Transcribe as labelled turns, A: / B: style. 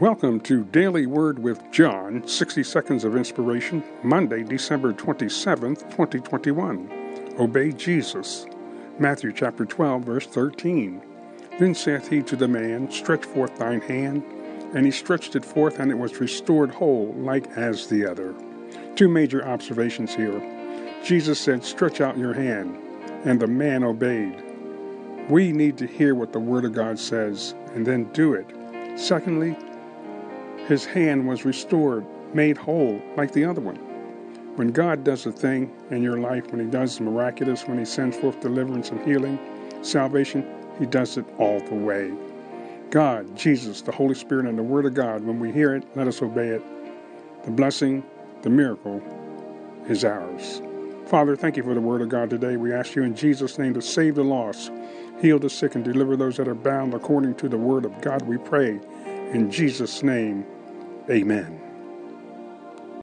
A: Welcome to Daily Word with John, 60 Seconds of Inspiration, Monday, December 27th, 2021. Obey Jesus. Matthew chapter 12, verse 13. Then saith he to the man, Stretch forth thine hand. And he stretched it forth, and it was restored whole, like as the other. Two major observations here. Jesus said, Stretch out your hand, and the man obeyed. We need to hear what the Word of God says and then do it. Secondly, his hand was restored, made whole, like the other one. When God does a thing in your life, when He does miraculous, when He sends forth deliverance and healing, salvation, He does it all the way. God, Jesus, the Holy Spirit, and the Word of God, when we hear it, let us obey it. The blessing, the miracle is ours. Father, thank you for the Word of God today. We ask you in Jesus' name to save the lost, heal the sick, and deliver those that are bound according to the Word of God, we pray. In Jesus' name, Amen.